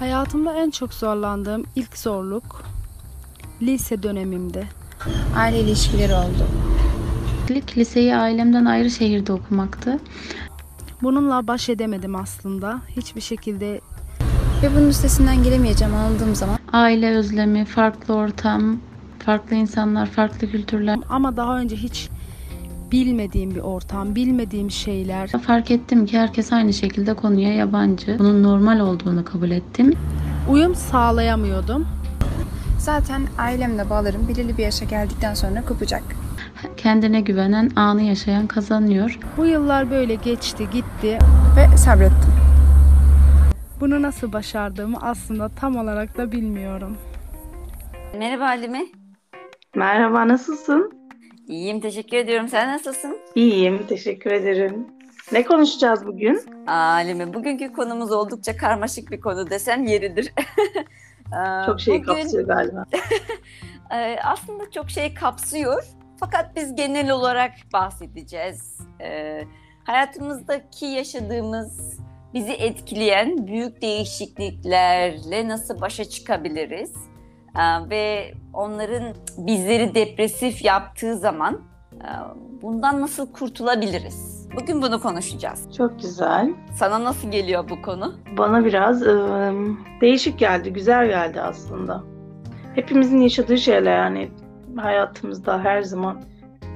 Hayatımda en çok zorlandığım ilk zorluk lise dönemimde. Aile ilişkileri oldu. İlk liseyi ailemden ayrı şehirde okumaktı. Bununla baş edemedim aslında. Hiçbir şekilde Ve bunun üstesinden gelemeyeceğim anladığım zaman Aile özlemi, farklı ortam, farklı insanlar, farklı kültürler. ama daha önce hiç bilmediğim bir ortam, bilmediğim şeyler. Fark ettim ki herkes aynı şekilde konuya yabancı. Bunun normal olduğunu kabul ettim. Uyum sağlayamıyordum. zaten ailemle bağlarım belirli bir yaşa geldikten sonra kopacak. Kendine güvenen, anı yaşayan kazanıyor. Bu yıllar böyle geçti, gitti. Ve sabrettim. Bunu nasıl başardığımı aslında tam olarak da bilmiyorum. Merhaba Halime. Merhaba, nasılsın? İyiyim, teşekkür ediyorum. Sen nasılsın? İyiyim, teşekkür ederim. Ne konuşacağız bugün? Halime, bugünkü konumuz oldukça karmaşık bir konu desem yeridir. Aa, Çok şey bugün, kapsıyor galiba. e, aslında çok şey kapsıyor. Fakat biz genel olarak bahsedeceğiz. E, hayatımızdaki yaşadığımız, bizi etkileyen büyük değişikliklerle nasıl başa çıkabiliriz? Aa, ve onların bizleri depresif yaptığı zaman e, bundan nasıl kurtulabiliriz? Bugün bunu konuşacağız. Çok güzel. Sana nasıl geliyor bu konu? Bana biraz ıı, değişik geldi, güzel geldi aslında. Hepimizin yaşadığı şeyler yani hayatımızda her zaman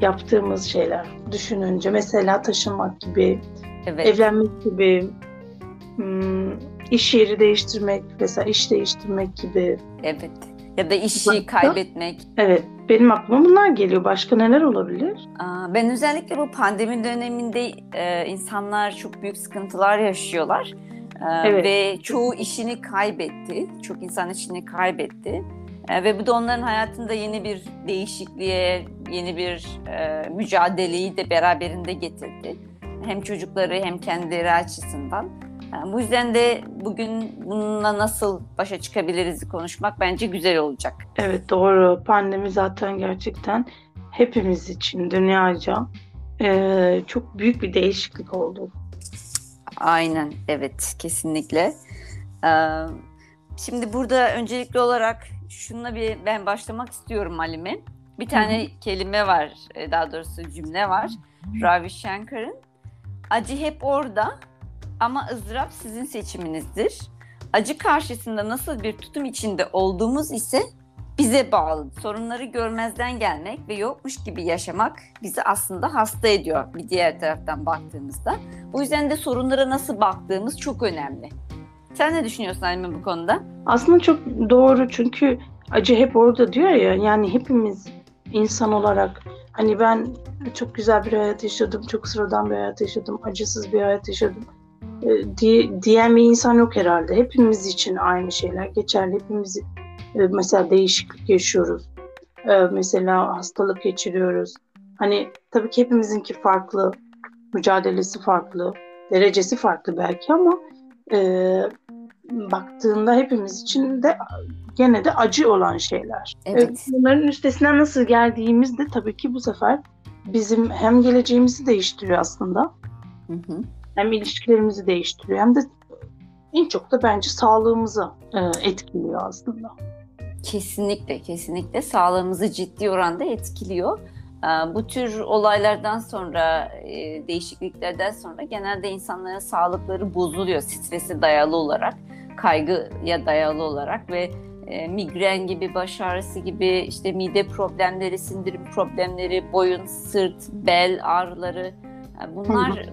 yaptığımız şeyler. Düşününce mesela taşınmak gibi, Evet. evlenmek gibi, hmm, iş yeri değiştirmek, mesela iş değiştirmek gibi. Evet. Ya da işi Başka? kaybetmek. Evet, benim aklıma bunlar geliyor. Başka neler olabilir? Aa, Ben özellikle bu pandemi döneminde e, insanlar çok büyük sıkıntılar yaşıyorlar. Ee, Evet. Ve çoğu işini kaybetti. Çok insan işini kaybetti. Ee, Ve bu da onların hayatında yeni bir değişikliğe, yeni bir e, mücadeleyi de beraberinde getirdi. Hem çocukları hem kendileri açısından. Yani bu yüzden de bugün bununla nasıl başa çıkabiliriz konuşmak bence güzel olacak. Evet doğru. Pandemi zaten gerçekten hepimiz için dünyaca eee, çok büyük bir değişiklik oldu. Aynen, evet, kesinlikle. Ee, şimdi burada öncelikli olarak şununla bir ben başlamak istiyorum Halime. Bir tane kelime var, e, daha doğrusu cümle var. Ravi Shankar'ın. Acı hep orada ama ızdırap sizin seçiminizdir. Acı karşısında nasıl bir tutum içinde olduğumuz ise bize bağlı. Sorunları görmezden gelmek ve yokmuş gibi yaşamak bizi aslında hasta ediyor bir diğer taraftan baktığımızda. Bu yüzden de sorunlara nasıl baktığımız çok önemli. Sen ne düşünüyorsun Halime bu konuda? Aslında çok doğru çünkü acı hep orada diyor ya yani hepimiz insan olarak hani ben çok güzel bir hayat yaşadım, çok sıradan bir hayat yaşadım, acısız bir hayat yaşadım diyen bir insan yok herhalde. Hepimiz için aynı şeyler geçerli. Hepimiz e, mesela değişiklik yaşıyoruz. E, mesela hastalık geçiriyoruz. Hani tabii ki hepimizinki farklı, mücadelesi farklı, derecesi farklı belki ama e, baktığında hepimiz için de gene de acı olan şeyler. Evet. E, Bunların üstesinden nasıl geldiğimizde tabii ki bu sefer bizim hem geleceğimizi değiştiriyor aslında Hı hı. Hem ilişkilerimizi değiştiriyor hem de en çok da bence sağlığımızı e, etkiliyor aslında. Kesinlikle, kesinlikle sağlığımızı ciddi oranda etkiliyor. Ee, Bu tür olaylardan sonra, e, değişikliklerden sonra genelde insanların sağlıkları bozuluyor strese dayalı olarak, kaygıya dayalı olarak ve e, migren gibi, baş ağrısı gibi, işte mide problemleri, sindirim problemleri, boyun, sırt, bel ağrıları bunlar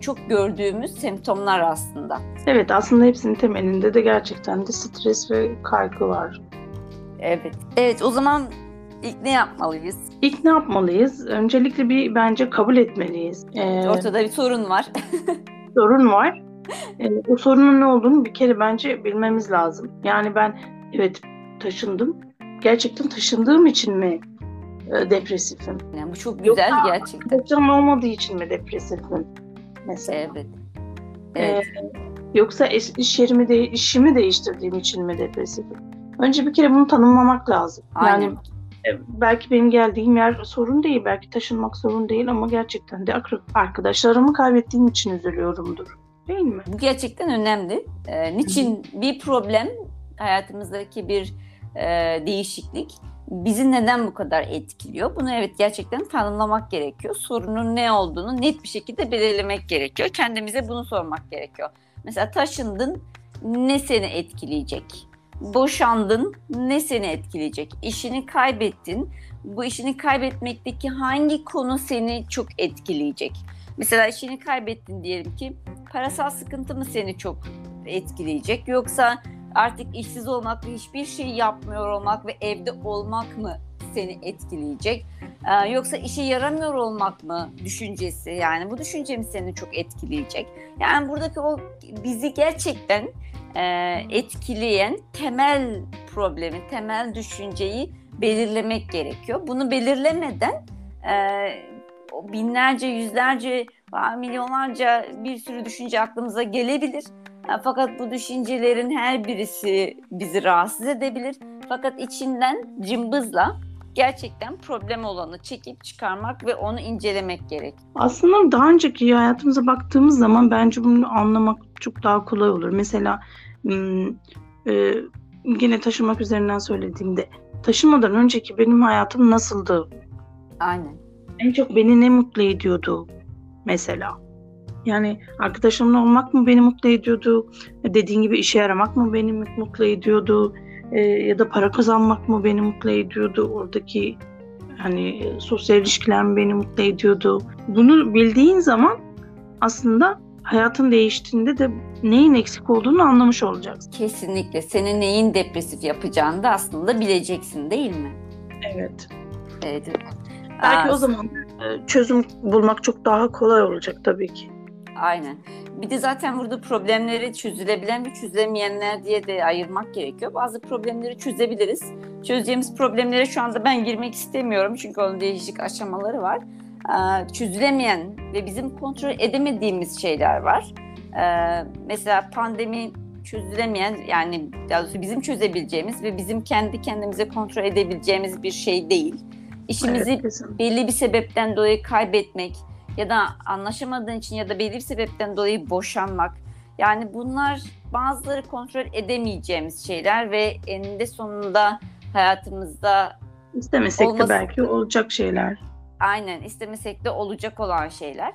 çok gördüğümüz semptomlar aslında. Evet aslında hepsinin temelinde de gerçekten de stres ve kaygı var. Evet. Evet, o zaman ilk ne yapmalıyız? İlk ne yapmalıyız? Öncelikle bir bence kabul etmeliyiz. Ee, Ortada bir sorun var. sorun var. Ee, o sorunun ne olduğunu bir kere bence bilmemiz lazım. Yani ben evet taşındım. Gerçekten taşındığım için mi e, depresifim? Yani bu çok güzel Yoksa- gerçekten. Taşınma olmadığı için mi depresifim? Mesela. Evet. Evet. Ee, yoksa iş, iş yerimi de işimi değiştirdiğim için mi depresifim? Önce bir kere bunu tanımlamak lazım. Aynen. Yani belki benim geldiğim yer sorun değil, belki taşınmak sorun değil ama gerçekten de arkadaşlarımı kaybettiğim için üzülüyorumdur. Değil mi? Bu gerçekten önemli. Ee, niçin bir problem hayatımızdaki bir e, değişiklik bizi neden bu kadar etkiliyor? Bunu evet gerçekten tanımlamak gerekiyor. Sorunun ne olduğunu net bir şekilde belirlemek gerekiyor. Kendimize bunu sormak gerekiyor. Mesela taşındın ne seni etkileyecek? Boşandın ne seni etkileyecek? İşini kaybettin. Bu işini kaybetmekteki hangi konu seni çok etkileyecek? Mesela işini kaybettin diyelim ki parasal sıkıntı mı seni çok etkileyecek yoksa artık işsiz olmak ve hiçbir şey yapmıyor olmak ve evde olmak mı seni etkileyecek? Ee, yoksa işe yaramıyor olmak mı düşüncesi yani bu düşünce mi seni çok etkileyecek? Yani buradaki o bizi gerçekten e, etkileyen temel problemi, temel düşünceyi belirlemek gerekiyor. Bunu belirlemeden e, binlerce, yüzlerce, milyonlarca bir sürü düşünce aklımıza gelebilir. E, Fakat bu düşüncelerin her birisi bizi rahatsız edebilir. Fakat içinden cımbızla gerçekten problem olanı çekip çıkarmak ve onu incelemek gerek. Aslında daha önceki hayatımıza baktığımız zaman bence bunu anlamak çok daha kolay olur. Mesela e, yine taşımak üzerinden söylediğimde taşımadan önceki benim hayatım nasıldı? Aynen. En çok beni ne mutlu ediyordu mesela? Yani arkadaşımla olmak mı beni mutlu ediyordu? Dediğin gibi işe yaramak mı beni mutlu ediyordu? Ee, ya da para kazanmak mı beni mutlu ediyordu? Oradaki hani e, sosyal ilişkiler mi beni mutlu ediyordu? Bunu bildiğin zaman aslında hayatın değiştiğinde de neyin eksik olduğunu anlamış olacaksın. Kesinlikle. Senin neyin depresif yapacağını da aslında bileceksin değil mi? Evet. Evet. Belki Aa, o zaman e, çözüm bulmak çok daha kolay olacak tabii ki. Aynen. Bir de zaten burada problemleri çözülebilen ve çözülemeyenler diye de ayırmak gerekiyor. Bazı problemleri çözebiliriz. Çözeceğimiz problemlere şu anda ben girmek istemiyorum çünkü onun değişik aşamaları var. Ee, çözülemeyen ve bizim kontrol edemediğimiz şeyler var. Ee, mesela pandemi çözülemeyen yani daha doğrusu bizim çözebileceğimiz ve bizim kendi kendimize kontrol edebileceğimiz bir şey değil. İşimizi Evet, belli bir sebepten dolayı kaybetmek ya da anlaşamadığın için ya da belli bir sebepten dolayı boşanmak. Yani bunlar bazıları kontrol edemeyeceğimiz şeyler ve eninde sonunda hayatımızda İstemesek de olması- belki olacak şeyler. aynen istemesek de olacak olan şeyler.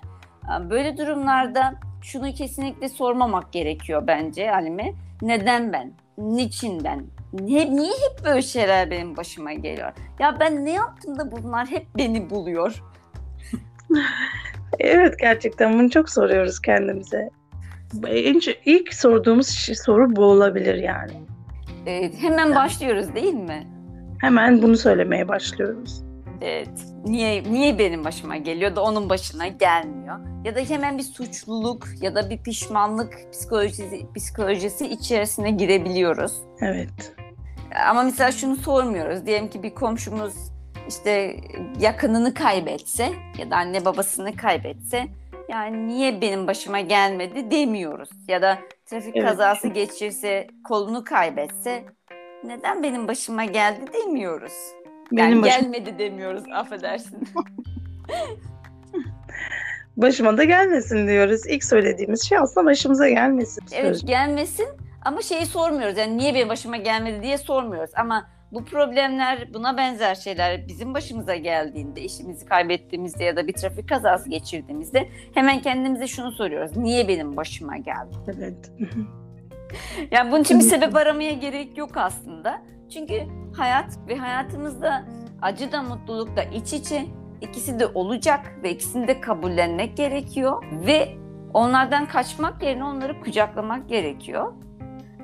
Böyle durumlarda şunu kesinlikle sormamak gerekiyor bence Halime. Neden ben? Niçin ben? Hep, niye hep böyle şeyler benim başıma geliyor? Ya ben ne yaptım da bunlar hep beni buluyor? Evet gerçekten bunu çok soruyoruz kendimize. En ilk sorduğumuz soru bu olabilir yani. Ee, hemen başlıyoruz değil mi? Hemen bunu söylemeye başlıyoruz. Evet. Niye niye benim başıma geliyor da onun başına gelmiyor? Ya da hemen bir suçluluk ya da bir pişmanlık psikolojisi psikolojisi içerisine girebiliyoruz. Evet. Ama mesela şunu sormuyoruz. Diyelim ki bir komşumuz işte yakınını kaybetse ya da anne babasını kaybetse yani niye benim başıma gelmedi demiyoruz. Ya da trafik Evet. kazası geçirse kolunu kaybetse neden benim başıma geldi demiyoruz. Yani Benim başım- gelmedi demiyoruz affedersin. başıma da gelmesin diyoruz. İlk söylediğimiz şey aslında başımıza gelmesin. Evet gelmesin ama şeyi sormuyoruz. Yani niye benim başıma gelmedi diye sormuyoruz. Ama bu problemler buna benzer şeyler bizim başımıza geldiğinde, işimizi kaybettiğimizde ya da bir trafik kazası geçirdiğimizde hemen kendimize şunu soruyoruz. Niye benim başıma geldi? Evet. Yani bunun için bir sebep aramaya gerek yok aslında. Çünkü hayat ve hayatımızda acı da mutluluk da iç içe. ikisi de olacak ve ikisini de kabullenmek gerekiyor. Ve onlardan kaçmak yerine onları kucaklamak gerekiyor.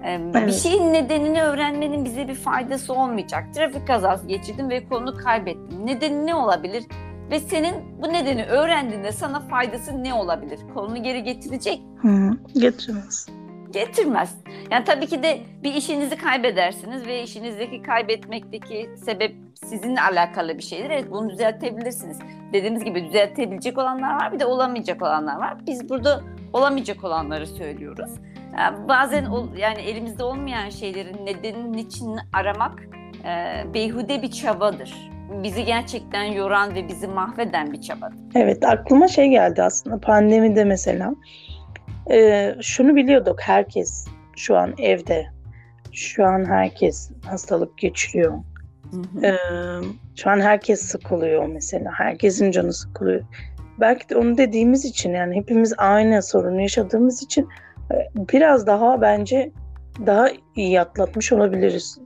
Ee, Bir Evet. şeyin nedenini öğrenmenin bize bir faydası olmayacak. Trafik kazası geçirdin ve kolunu kaybettin. Nedeni ne olabilir? Ve senin bu nedeni öğrendiğinde sana faydası ne olabilir? Kolunu geri getirecek Hı, getirmez. getirmez. Yani tabii ki de bir işinizi kaybedersiniz ve işinizdeki kaybetmekteki sebep sizinle alakalı bir şeydir. Evet bunu düzeltebilirsiniz. Dediğimiz gibi düzeltebilecek olanlar var bir de olamayacak olanlar var. Biz burada olamayacak olanları söylüyoruz. Yani bazen yani elimizde olmayan şeylerin nedeninin için aramak e, beyhude bir çabadır. Bizi gerçekten yoran ve bizi mahveden bir çabadır. Evet aklıma şey geldi aslında pandemide mesela e, şunu biliyorduk herkes şu an evde. Şu an herkes hastalık geçiriyor. Hı hı. Ee, şu an herkes sıkılıyor mesela. Herkesin canı sıkılıyor. Belki de onu dediğimiz için yani hepimiz aynı sorunu yaşadığımız için biraz daha bence daha iyi atlatmış olabiliriz.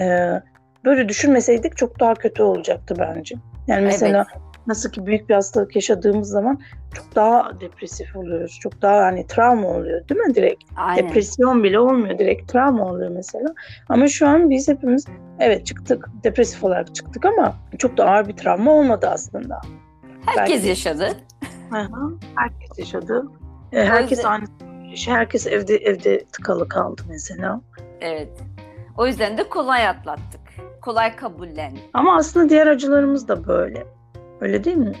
Ee, böyle düşünmeseydik çok daha kötü olacaktı bence. Yani mesela nasıl ki büyük bir hastalık yaşadığımız zaman çok daha depresif oluyoruz. Çok daha hani travma oluyor değil mi direkt? Aynen. Depresyon bile olmuyor. Direkt travma oluyor mesela. Ama şu an biz hepimiz evet çıktık. Depresif olarak çıktık ama çok da ağır bir travma olmadı aslında. Herkes belki- yaşadı. Hı hı. Herkes yaşadı. Ee, Herkes aynı. Herkes evde evde tıkalı kaldı mesela. Evet. O yüzden de kolay atlattık. Kolay kabullendik. Ama aslında diğer acılarımız da böyle. Öyle değil mi?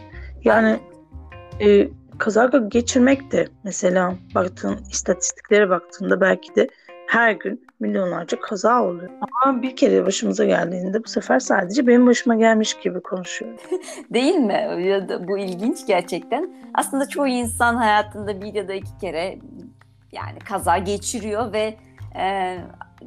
Yani e, kaza geçirmek de mesela baktığın istatistiklere baktığında belki de her gün milyonlarca kaza oluyor. Ama bir kere başımıza geldiğinde bu sefer sadece benim başıma gelmiş gibi konuşuyorum. Değil mi? Bu ilginç gerçekten. Aslında çoğu insan hayatında bir ya da iki kere yani kaza geçiriyor ve e,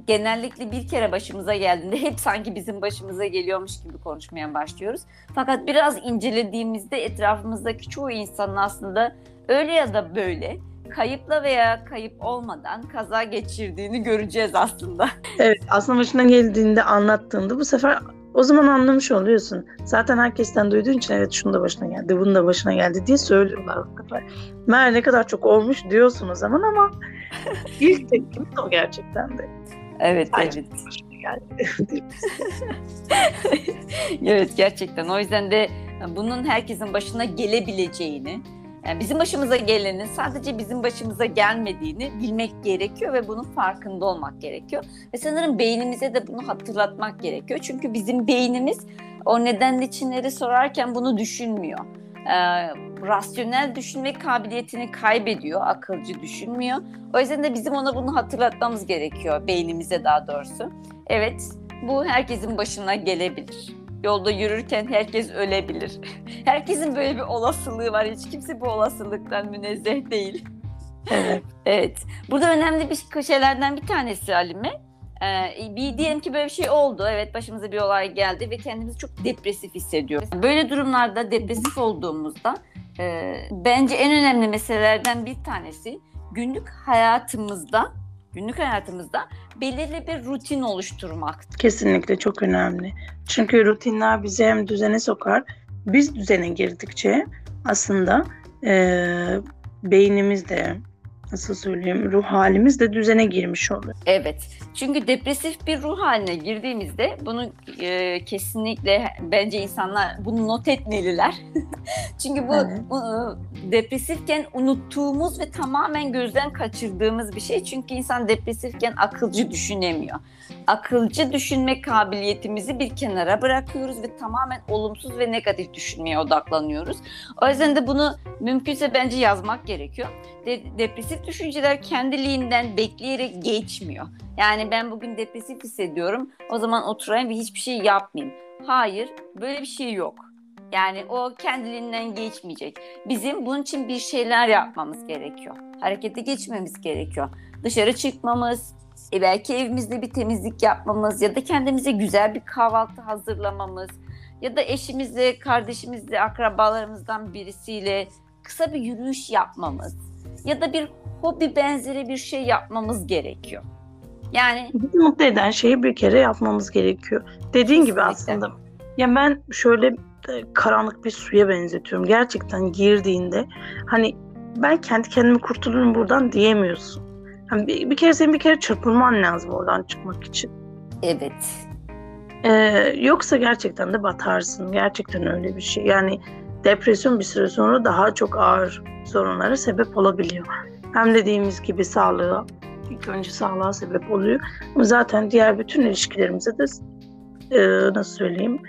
genellikle bir kere başımıza geldiğinde hep sanki bizim başımıza geliyormuş gibi konuşmaya başlıyoruz. Fakat biraz incelediğimizde etrafımızdaki çoğu insanın aslında öyle ya da böyle kayıpla veya kayıp olmadan kaza geçirdiğini göreceğiz aslında. Evet aslında başına geldiğinde anlattığında bu sefer o zaman anlamış oluyorsun. Zaten herkesten duyduğun için evet şunun da başına geldi, bunun da başına geldi diye söylüyorlar bu sefer. Meğer ne kadar çok olmuş diyorsun o zaman ama ilk tepkimiz o gerçekten de. Evet, Sadece evet. geldi. evet gerçekten. O yüzden de bunun herkesin başına gelebileceğini, yani bizim başımıza gelenin sadece bizim başımıza gelmediğini bilmek gerekiyor ve bunun farkında olmak gerekiyor. Ve sanırım beynimize de bunu hatırlatmak gerekiyor. Çünkü bizim beynimiz o neden içinleri sorarken bunu düşünmüyor. Ee, rasyonel düşünme kabiliyetini kaybediyor, akılcı düşünmüyor. O yüzden de bizim ona bunu hatırlatmamız gerekiyor, beynimize daha doğrusu. Evet, bu herkesin başına gelebilir. Yolda yürürken herkes ölebilir. Herkesin böyle bir olasılığı var. Hiç kimse bu olasılıktan münezzeh değil. Evet. Evet. Burada önemli bir şeylerden bir tanesi Halime. Ee, bir diyelim ki böyle bir şey oldu. Evet başımıza bir olay geldi ve kendimizi çok depresif hissediyoruz. Böyle durumlarda depresif olduğumuzda e, bence en önemli meselelerden bir tanesi günlük hayatımızda günlük hayatımızda belirli bir rutin oluşturmak. Kesinlikle çok önemli. Çünkü rutinler bizi hem düzene sokar. Biz düzene girdikçe aslında eee beynimiz de nasıl söyleyeyim ruh halimiz de düzene girmiş oluyor. Evet. Çünkü depresif bir ruh haline girdiğimizde bunu e, kesinlikle bence insanlar bunu not etmeliler. Çünkü bu, Evet. bu, e, depresifken unuttuğumuz ve tamamen gözden kaçırdığımız bir şey. Çünkü insan depresifken akılcı düşünemiyor. Akılcı düşünme kabiliyetimizi bir kenara bırakıyoruz ve tamamen olumsuz ve negatif düşünmeye odaklanıyoruz. O yüzden de bunu mümkünse bence yazmak gerekiyor. De- depresif düşünceler kendiliğinden bekleyerek geçmiyor. Yani ben bugün depresif hissediyorum. O zaman oturayım ve hiçbir şey yapmayayım. Hayır, böyle bir şey yok. Yani o kendiliğinden geçmeyecek. Bizim bunun için bir şeyler yapmamız gerekiyor. Harekete geçmemiz gerekiyor. Dışarı çıkmamız, e belki evimizde bir temizlik yapmamız ya da kendimize güzel bir kahvaltı hazırlamamız ya da eşimizle, kardeşimizle, akrabalarımızdan birisiyle kısa bir yürüyüş yapmamız ya da bir hobi benzeri bir şey yapmamız gerekiyor. Yani Bizi mutlu eden şeyi bir kere yapmamız gerekiyor. Dediğin gibi Kesinlikle. aslında. Ya ben şöyle e, karanlık bir suya benzetiyorum. Gerçekten girdiğinde hani ben kendi kendimi kurtulurum buradan diyemiyorsun. Hani bir, bir kere senin bir kere çırpınman lazım oradan çıkmak için. evet, Ee, yoksa gerçekten de batarsın. Gerçekten öyle bir şey. Yani depresyon bir süre sonra daha çok ağır sorunlara sebep olabiliyor. Hem dediğimiz gibi sağlığa, ilk önce sağlığa sebep oluyor. Ama zaten diğer bütün ilişkilerimize de e, nasıl söyleyeyim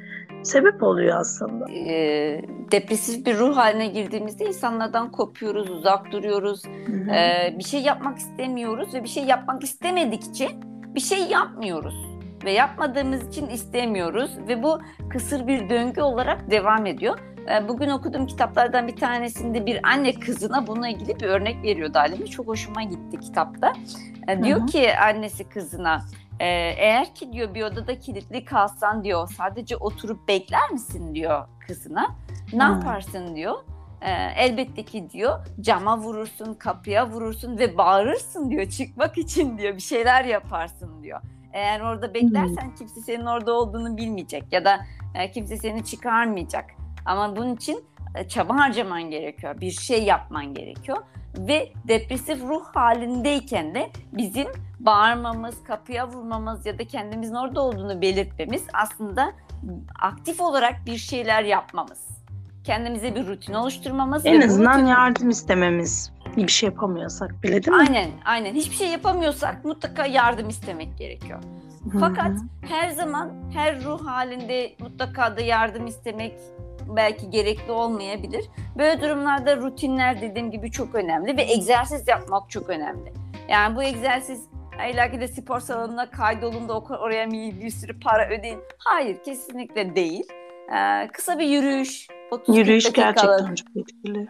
sebep oluyor aslında. e, depresif bir ruh haline girdiğimizde insanlardan kopuyoruz, uzak duruyoruz. Ee, bir şey yapmak istemiyoruz ve bir şey yapmak istemedikçe bir şey yapmıyoruz. Ve yapmadığımız için istemiyoruz ve bu kısır bir döngü olarak devam ediyor. E, bugün okuduğum kitaplardan bir tanesinde bir anne kızına bununla ilgili bir örnek veriyordu Halime. Çok hoşuma gitti kitapta. E, diyor Hı hı. ki annesi kızına e, eğer ki diyor bir odada kilitli kalsan diyor sadece oturup bekler misin diyor kızına. Ne Hı. yaparsın diyor. E, elbette ki diyor cama vurursun, kapıya vurursun ve bağırırsın diyor çıkmak için diyor bir şeyler yaparsın diyor. Eğer orada beklersen kimse senin orada olduğunu bilmeyecek ya da e, kimse seni çıkarmayacak. Ama bunun için e, çaba harcaman gerekiyor. Bir şey yapman gerekiyor. Ve depresif ruh halindeyken de bizim bağırmamız, kapıya vurmamız ya da kendimizin orada olduğunu belirtmemiz aslında aktif olarak bir şeyler yapmamız. Kendimize bir rutin oluşturmamız. En azından rutin- yardım istememiz. Bir şey yapamıyorsak bile değil mi? Aynen, aynen. Hiçbir şey yapamıyorsak mutlaka yardım istemek gerekiyor. Fakat her zaman her ruh halinde mutlaka da yardım istemek belki gerekli olmayabilir. Böyle durumlarda rutinler dediğim gibi çok önemli ve egzersiz yapmak çok önemli. Yani bu egzersiz illa ki de spor salonuna kaydolun da oraya bir sürü para ödeyin. Hayır kesinlikle değil. Ee, kısa bir yürüyüş, 30 Yürüyüş dakikalık. gerçekten çok etkili.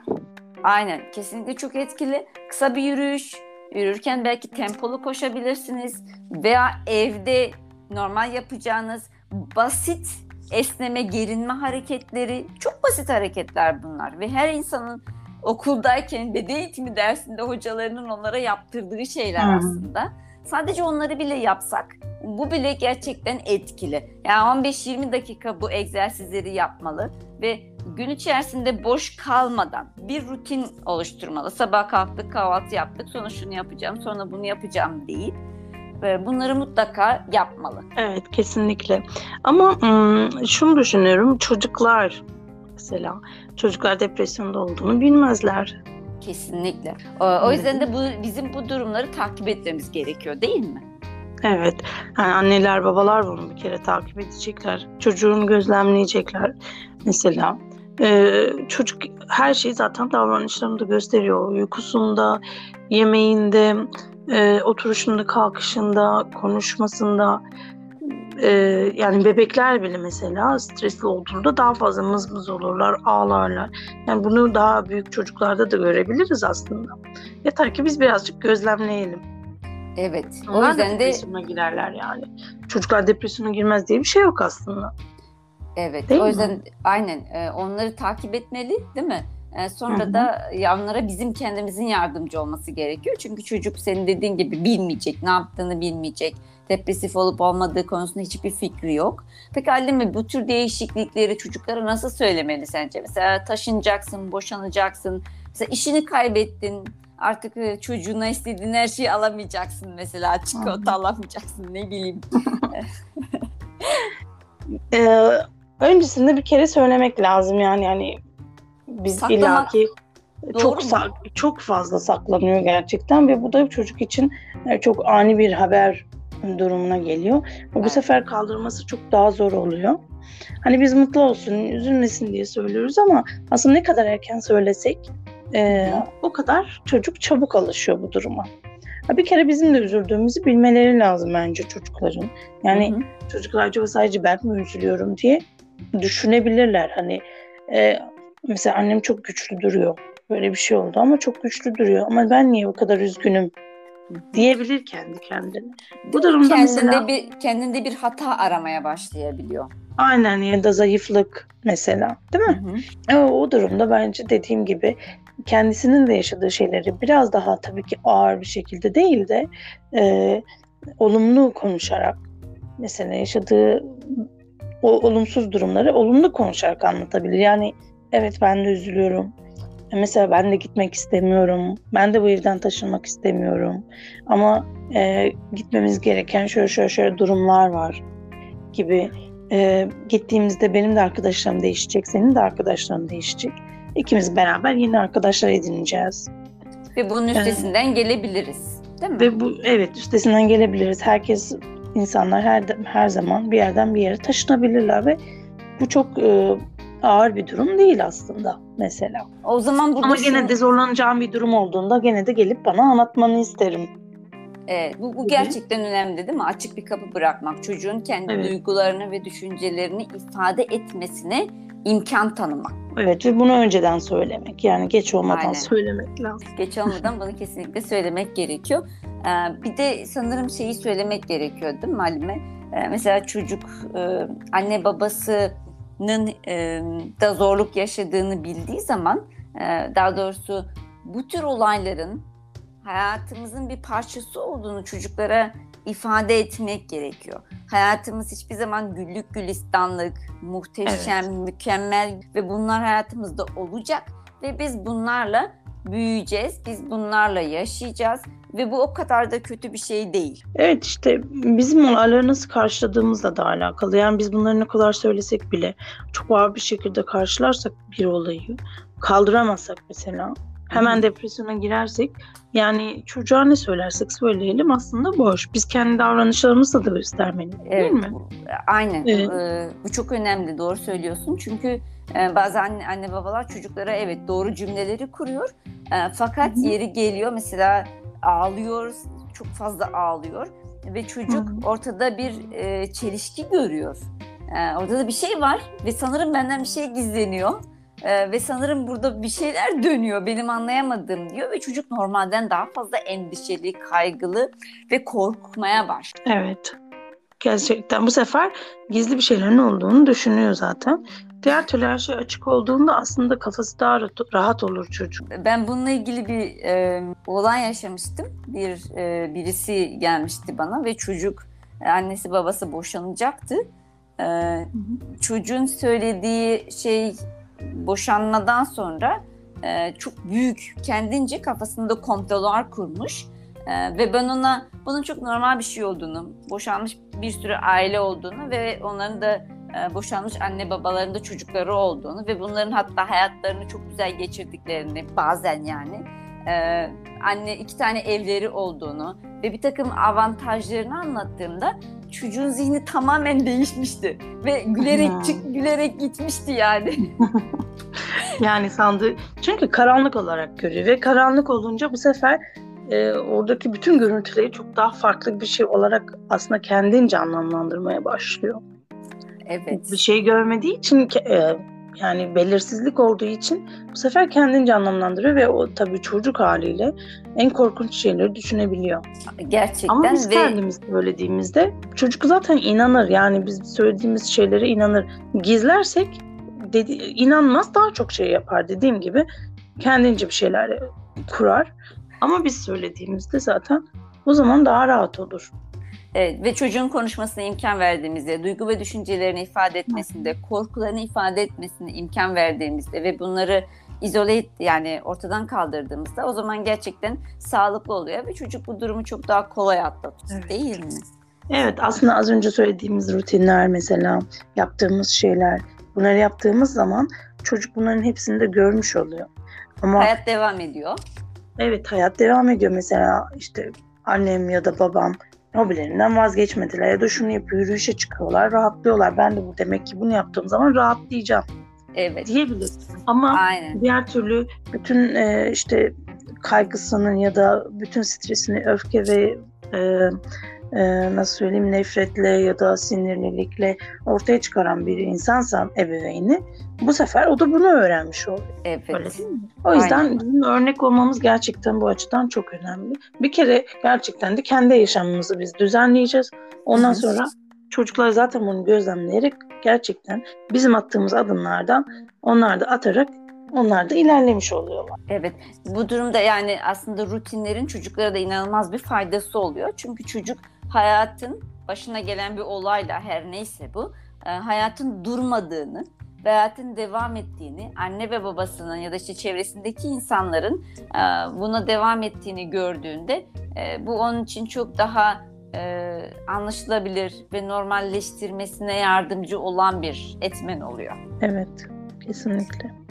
Aynen kesinlikle çok etkili. Kısa bir yürüyüş, yürürken belki tempolu koşabilirsiniz veya evde normal yapacağınız basit esneme, gerinme hareketleri çok basit hareketler bunlar ve her insanın okuldayken beden eğitimi dersinde hocalarının onlara yaptırdığı şeyler hı. aslında. Sadece onları bile yapsak bu bile gerçekten etkili. Yani 15-20 dakika bu egzersizleri yapmalı ve gün içerisinde boş kalmadan bir rutin oluşturmalı. Sabah kalktık, kahvaltı yaptık, sonra şunu yapacağım, sonra bunu yapacağım değil. Bunları mutlaka yapmalı. Evet kesinlikle. Ama şunu düşünüyorum. Çocuklar mesela çocuklar depresyonda olduğunu bilmezler. Kesinlikle. O, o yüzden de bu bizim bu durumları takip etmemiz gerekiyor değil mi? Evet. Yani anneler babalar bunu bir kere takip edecekler. Çocuğunu gözlemleyecekler mesela. Ee, çocuk her şeyi zaten davranışlarında gösteriyor. Uykusunda, yemeğinde, e, oturuşunda, kalkışında, konuşmasında. Ee, yani bebekler bile mesela stresli olduğunda daha fazla mızmız olurlar, ağlarlar. Yani bunu daha büyük çocuklarda da görebiliriz aslında. Yeter ki biz birazcık gözlemleyelim. Evet. O Onlar da yüzden de depresyona girerler yani. Çocuklar depresyona girmez diye bir şey yok aslında. evet. Değil o mi? yüzden aynen e, onları takip etmeli, değil mi? E, sonra da onlara bizim kendimizin yardımcı olması gerekiyor. Çünkü çocuk senin dediğin gibi bilmeyecek, ne yaptığını bilmeyecek. Depresif olup olmadığı konusunda hiçbir fikri yok. Peki Halime bu tür değişiklikleri çocuklara nasıl söylemeli sence? Mesela taşınacaksın, boşanacaksın. Mesela işini kaybettin. Artık e, çocuğuna istediğin her şeyi alamayacaksın mesela. Çikolata alamayacaksın ne bileyim. Ee, öncesinde bir kere söylemek lazım yani yani biz Saklamak illaki doğru çok çok fazla saklanıyor gerçekten ve bu da çocuk için e, çok ani bir haber durumuna geliyor. Ve Bu Evet. sefer kaldırması çok daha zor oluyor. Hani biz mutlu olsun, üzülmesin diye söylüyoruz ama aslında ne kadar erken söylesek e, o kadar çocuk çabuk alışıyor bu duruma. Bir kere bizim de üzüldüğümüzü bilmeleri lazım bence çocukların. Yani Hı hı. çocuklar acaba sadece ben mi üzülüyorum diye düşünebilirler. Hani e, mesela annem çok güçlü duruyor. Böyle bir şey oldu ama çok güçlü duruyor. Ama ben niye bu kadar üzgünüm diyebilir kendi kendine. Bu durumda kendinde mesela bir kendinde bir hata aramaya başlayabiliyor. aynen ya da zayıflık mesela değil mi? O, o durumda bence dediğim gibi kendisinin de yaşadığı şeyleri biraz daha tabii ki ağır bir şekilde değil de e, olumlu konuşarak mesela yaşadığı o olumsuz durumları olumlu konuşarak anlatabilir. Yani evet ben de üzülüyorum. Mesela ben de gitmek istemiyorum. Ben de bu evden taşınmak istemiyorum. Ama e, gitmemiz gereken şöyle şöyle şöyle durumlar var gibi. E, gittiğimizde benim de arkadaşlarım değişecek, senin de arkadaşların değişecek. İkimiz beraber yeni arkadaşlar edineceğiz. Ve bunun üstesinden gelebiliriz. Değil mi? Ve bu evet üstesinden gelebiliriz. Herkes insanlar her her zaman bir yerden bir yere taşınabilirler ve bu çok e, ağır bir durum değil aslında mesela. o zaman burada Ama gene de zorlanacağım bir durum olduğunda gene de gelip bana anlatmanı isterim. Evet, bu, bu gerçekten önemli değil mi? Açık bir kapı bırakmak. Çocuğun kendi Evet. duygularını ve düşüncelerini ifade etmesine imkan tanımak. Evet ve bunu önceden söylemek. Yani geç olmadan Aynen. söylemek lazım. Geç olmadan bunu kesinlikle söylemek gerekiyor. Ee, bir de sanırım şeyi söylemek gerekiyor değil mi Halime? Ee, mesela çocuk e, anne babasının e, da zorluk yaşadığını bildiği zaman daha doğrusu bu tür olayların hayatımızın bir parçası olduğunu çocuklara ifade etmek gerekiyor. Hayatımız hiçbir zaman güllük gülistanlık, muhteşem, mükemmel ve bunlar hayatımızda olacak ve biz bunlarla büyüyeceğiz, biz bunlarla yaşayacağız ve bu o kadar da kötü bir şey değil. Evet işte bizim olayları nasıl karşıladığımızla da alakalı. Yani biz bunları ne kadar söylesek bile çok ağır bir şekilde karşılarsak bir olayı kaldıramazsak mesela hemen depresyona girersek yani çocuğa ne söylersek söyleyelim aslında boş. Biz kendi davranışlarımızla da göstermeliyiz değil Evet, mi? bu- aynen. Evet. Ee, bu çok önemli, doğru söylüyorsun. Çünkü bazı anne, anne babalar çocuklara evet doğru cümleleri kuruyor. E, fakat Hı hı. yeri geliyor mesela ağlıyor, çok fazla ağlıyor ve çocuk Hı ortada bir e, çelişki görüyor. E, orada bir şey var ve sanırım benden bir şey gizleniyor. E, ve sanırım burada bir şeyler dönüyor benim anlayamadığım diyor ve çocuk normalden daha fazla endişeli, kaygılı ve korkmaya başlıyor. Evet. Gerçekten bu sefer gizli bir şeylerin olduğunu düşünüyor zaten. Diğer türlü her şey açık olduğunda aslında kafası daha rahat- olur çocuk. Ben bununla ilgili bir e, olay yaşamıştım. Bir e, birisi gelmişti bana ve çocuk e, annesi babası boşanacaktı. E, çocuğun söylediği şey boşanmadan sonra e, çok büyük kendince kafasında komplolar kurmuş. E, ve ben ona bunun çok normal bir şey olduğunu, boşanmış bir sürü aile olduğunu ve onların da boşanmış anne babaların da çocukları olduğunu ve bunların hatta hayatlarını çok güzel geçirdiklerini bazen yani e, anne iki tane evleri olduğunu ve bir takım avantajlarını anlattığımda çocuğun zihni tamamen değişmişti ve gülerek çık gülerek gitmişti yani. Yani sandığı çünkü karanlık olarak görüyor ve karanlık olunca bu sefer e, oradaki bütün görüntüleri çok daha farklı bir şey olarak aslında kendince anlamlandırmaya başlıyor. Evet. Bir şey görmediği için e, yani belirsizlik olduğu için bu sefer kendince anlamlandırıyor ve o tabii çocuk haliyle en korkunç şeyleri düşünebiliyor. Gerçekten Ama biz ve kendimiz söylediğimizde çocuk zaten inanır. Yani biz söylediğimiz şeylere inanır. Gizlersek dedi, inanmaz daha çok şey yapar dediğim gibi kendince bir şeyler kurar. Ama biz söylediğimizde zaten o zaman daha rahat olur. Evet, ve çocuğun konuşmasına imkan verdiğimizde, duygu ve düşüncelerini ifade etmesinde, korkularını ifade etmesine imkan verdiğimizde ve bunları izole et, yani ortadan kaldırdığımızda o zaman gerçekten sağlıklı oluyor ve çocuk bu durumu çok daha kolay atlatıyor Evet. değil mi? Evet aslında az önce söylediğimiz rutinler mesela yaptığımız şeyler bunları yaptığımız zaman çocuk bunların hepsini de görmüş oluyor. Ama Hayat devam ediyor. Evet hayat devam ediyor mesela işte annem ya da babam hobilerinden vazgeçmediler ya da şunu yapıyor yürüyüşe çıkıyorlar rahatlıyorlar ben de bu demek ki bunu yaptığım zaman rahatlayacağım Evet. diyebiliriz. Ama Aynen. diğer türlü bütün e, işte kaygısının ya da bütün stresini öfke ve e, e, nasıl söyleyeyim nefretle ya da sinirlilikle ortaya çıkaran bir insansa ebeveyni bu sefer o da bunu öğrenmiş oluyor. Öyle Evet. değil mi? O yüzden Aynen. bizim örnek olmamız gerçekten bu açıdan çok önemli. Bir kere gerçekten de kendi yaşamımızı biz düzenleyeceğiz. Ondan Hı hı. sonra çocuklar zaten bunu gözlemleyerek gerçekten bizim attığımız adımlardan onlar da atarak onlar da ilerlemiş oluyorlar. Evet. Bu durumda yani aslında rutinlerin çocuklara da inanılmaz bir faydası oluyor. Çünkü çocuk hayatın başına gelen bir olayla her neyse bu e, hayatın durmadığını ve hayatın devam ettiğini anne ve babasının ya da işte çevresindeki insanların e, buna devam ettiğini gördüğünde e, bu onun için çok daha anlaşılabilir ve normalleştirmesine yardımcı olan bir etmen oluyor. Evet, kesinlikle.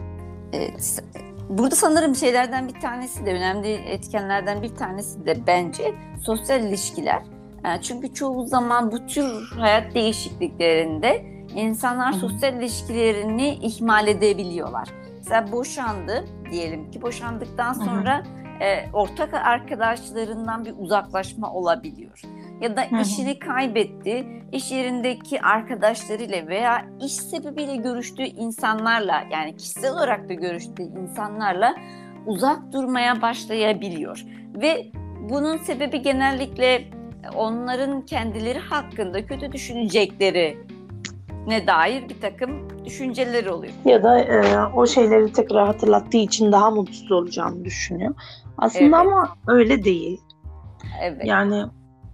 Evet. Burada sanırım şeylerden bir tanesi de önemli etkenlerden bir tanesi de bence sosyal ilişkiler. Yani Çünkü çoğu zaman bu tür hayat değişikliklerinde insanlar Hı sosyal ilişkilerini ihmal edebiliyorlar. Mesela boşandı diyelim ki boşandıktan hı. sonra e, ortak arkadaşlarından bir uzaklaşma olabiliyor. Ya da işini kaybetti, iş yerindeki arkadaşlarıyla veya iş sebebiyle görüştüğü insanlarla yani kişisel olarak da görüştüğü insanlarla uzak durmaya başlayabiliyor. Ve bunun sebebi genellikle onların kendileri hakkında kötü düşünecekleri ne dair bir takım düşünceleri oluyor. Ya da e, o şeyleri tekrar hatırlattığı için daha mutsuz olacağını düşünüyor. Aslında Evet. ama öyle değil. Evet. Yani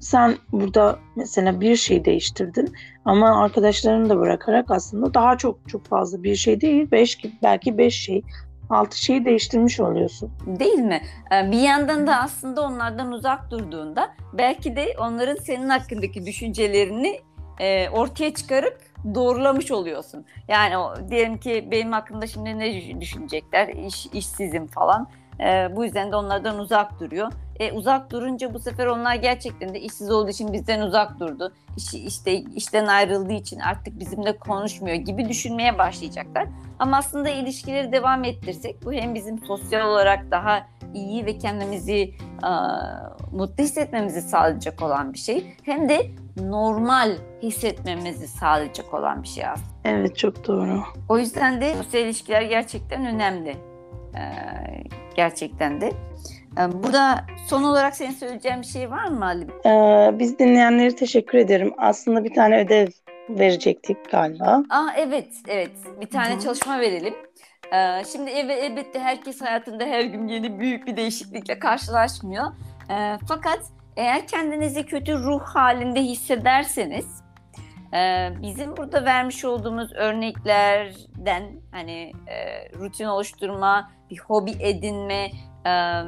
sen burada mesela bir şey değiştirdin ama arkadaşlarını da bırakarak aslında daha çok çok fazla bir şey değil. Beş, belki beş şey, altı şeyi değiştirmiş oluyorsun. Değil mi? Ee, Bir yandan da aslında onlardan uzak durduğunda belki de onların senin hakkındaki düşüncelerini e, ortaya çıkarıp doğrulamış oluyorsun. Yani o, diyelim ki benim hakkımda şimdi ne düşünecekler? İş, işsizim falan. Ee, bu yüzden de onlardan uzak duruyor. E, uzak durunca bu sefer onlar gerçekten de işsiz olduğu için bizden uzak durdu. İş, işte işten ayrıldığı için artık bizimle konuşmuyor gibi düşünmeye başlayacaklar. Ama aslında ilişkileri devam ettirsek bu hem bizim sosyal olarak daha iyi ve kendimizi e, mutlu hissetmemizi sağlayacak olan bir şey hem de normal hissetmemizi sağlayacak olan bir şey aslında. Evet çok doğru. O yüzden de sosyal ilişkiler gerçekten önemli. E, gerçekten de. E, burada son olarak senin söyleyeceğin bir şey var mı Ali? Ee, biz dinleyenlere teşekkür ederim. Aslında bir tane ödev verecektik galiba. Aa evet, evet. Bir tane Hı. çalışma verelim. Ee, şimdi evet, elbette herkes hayatında her gün yeni büyük bir değişiklikle karşılaşmıyor. Ee, fakat eğer kendinizi kötü ruh halinde hissederseniz, e, bizim burada vermiş olduğumuz örneklerden hani e, rutin oluşturma, bir hobi edinme e,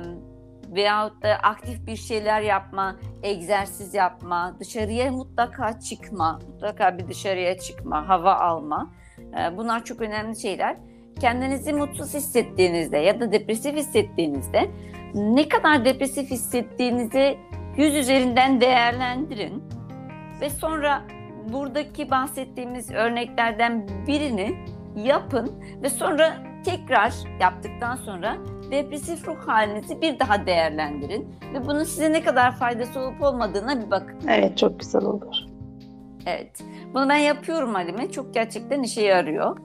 veyahut da aktif bir şeyler yapma, egzersiz yapma, dışarıya mutlaka çıkma, mutlaka bir dışarıya çıkma, hava alma. Ee, Bunlar çok önemli şeyler. Kendinizi mutsuz hissettiğinizde ya da depresif hissettiğinizde ne kadar depresif hissettiğinizi yüz üzerinden değerlendirin ve sonra buradaki bahsettiğimiz örneklerden birini yapın ve sonra tekrar yaptıktan sonra depresif ruh halinizi bir daha değerlendirin ve bunun size ne kadar faydası olup olmadığına bir bakın. Evet çok güzel olur. Evet. Bunu ben yapıyorum Halime. Çok gerçekten işe yarıyor.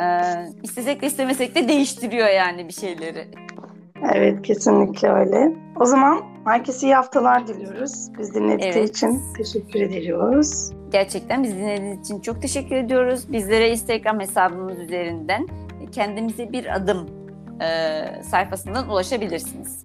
Ee, istesek de istemesek de değiştiriyor yani bir şeyleri. Evet kesinlikle öyle. O zaman herkese iyi haftalar diliyoruz. Biz dinledikleri Evet. için teşekkür ediyoruz. Gerçekten bizi dinlediğiniz için çok teşekkür ediyoruz. Bizlere Instagram hesabımız üzerinden kendimize bir adım e, sayfasından ulaşabilirsiniz.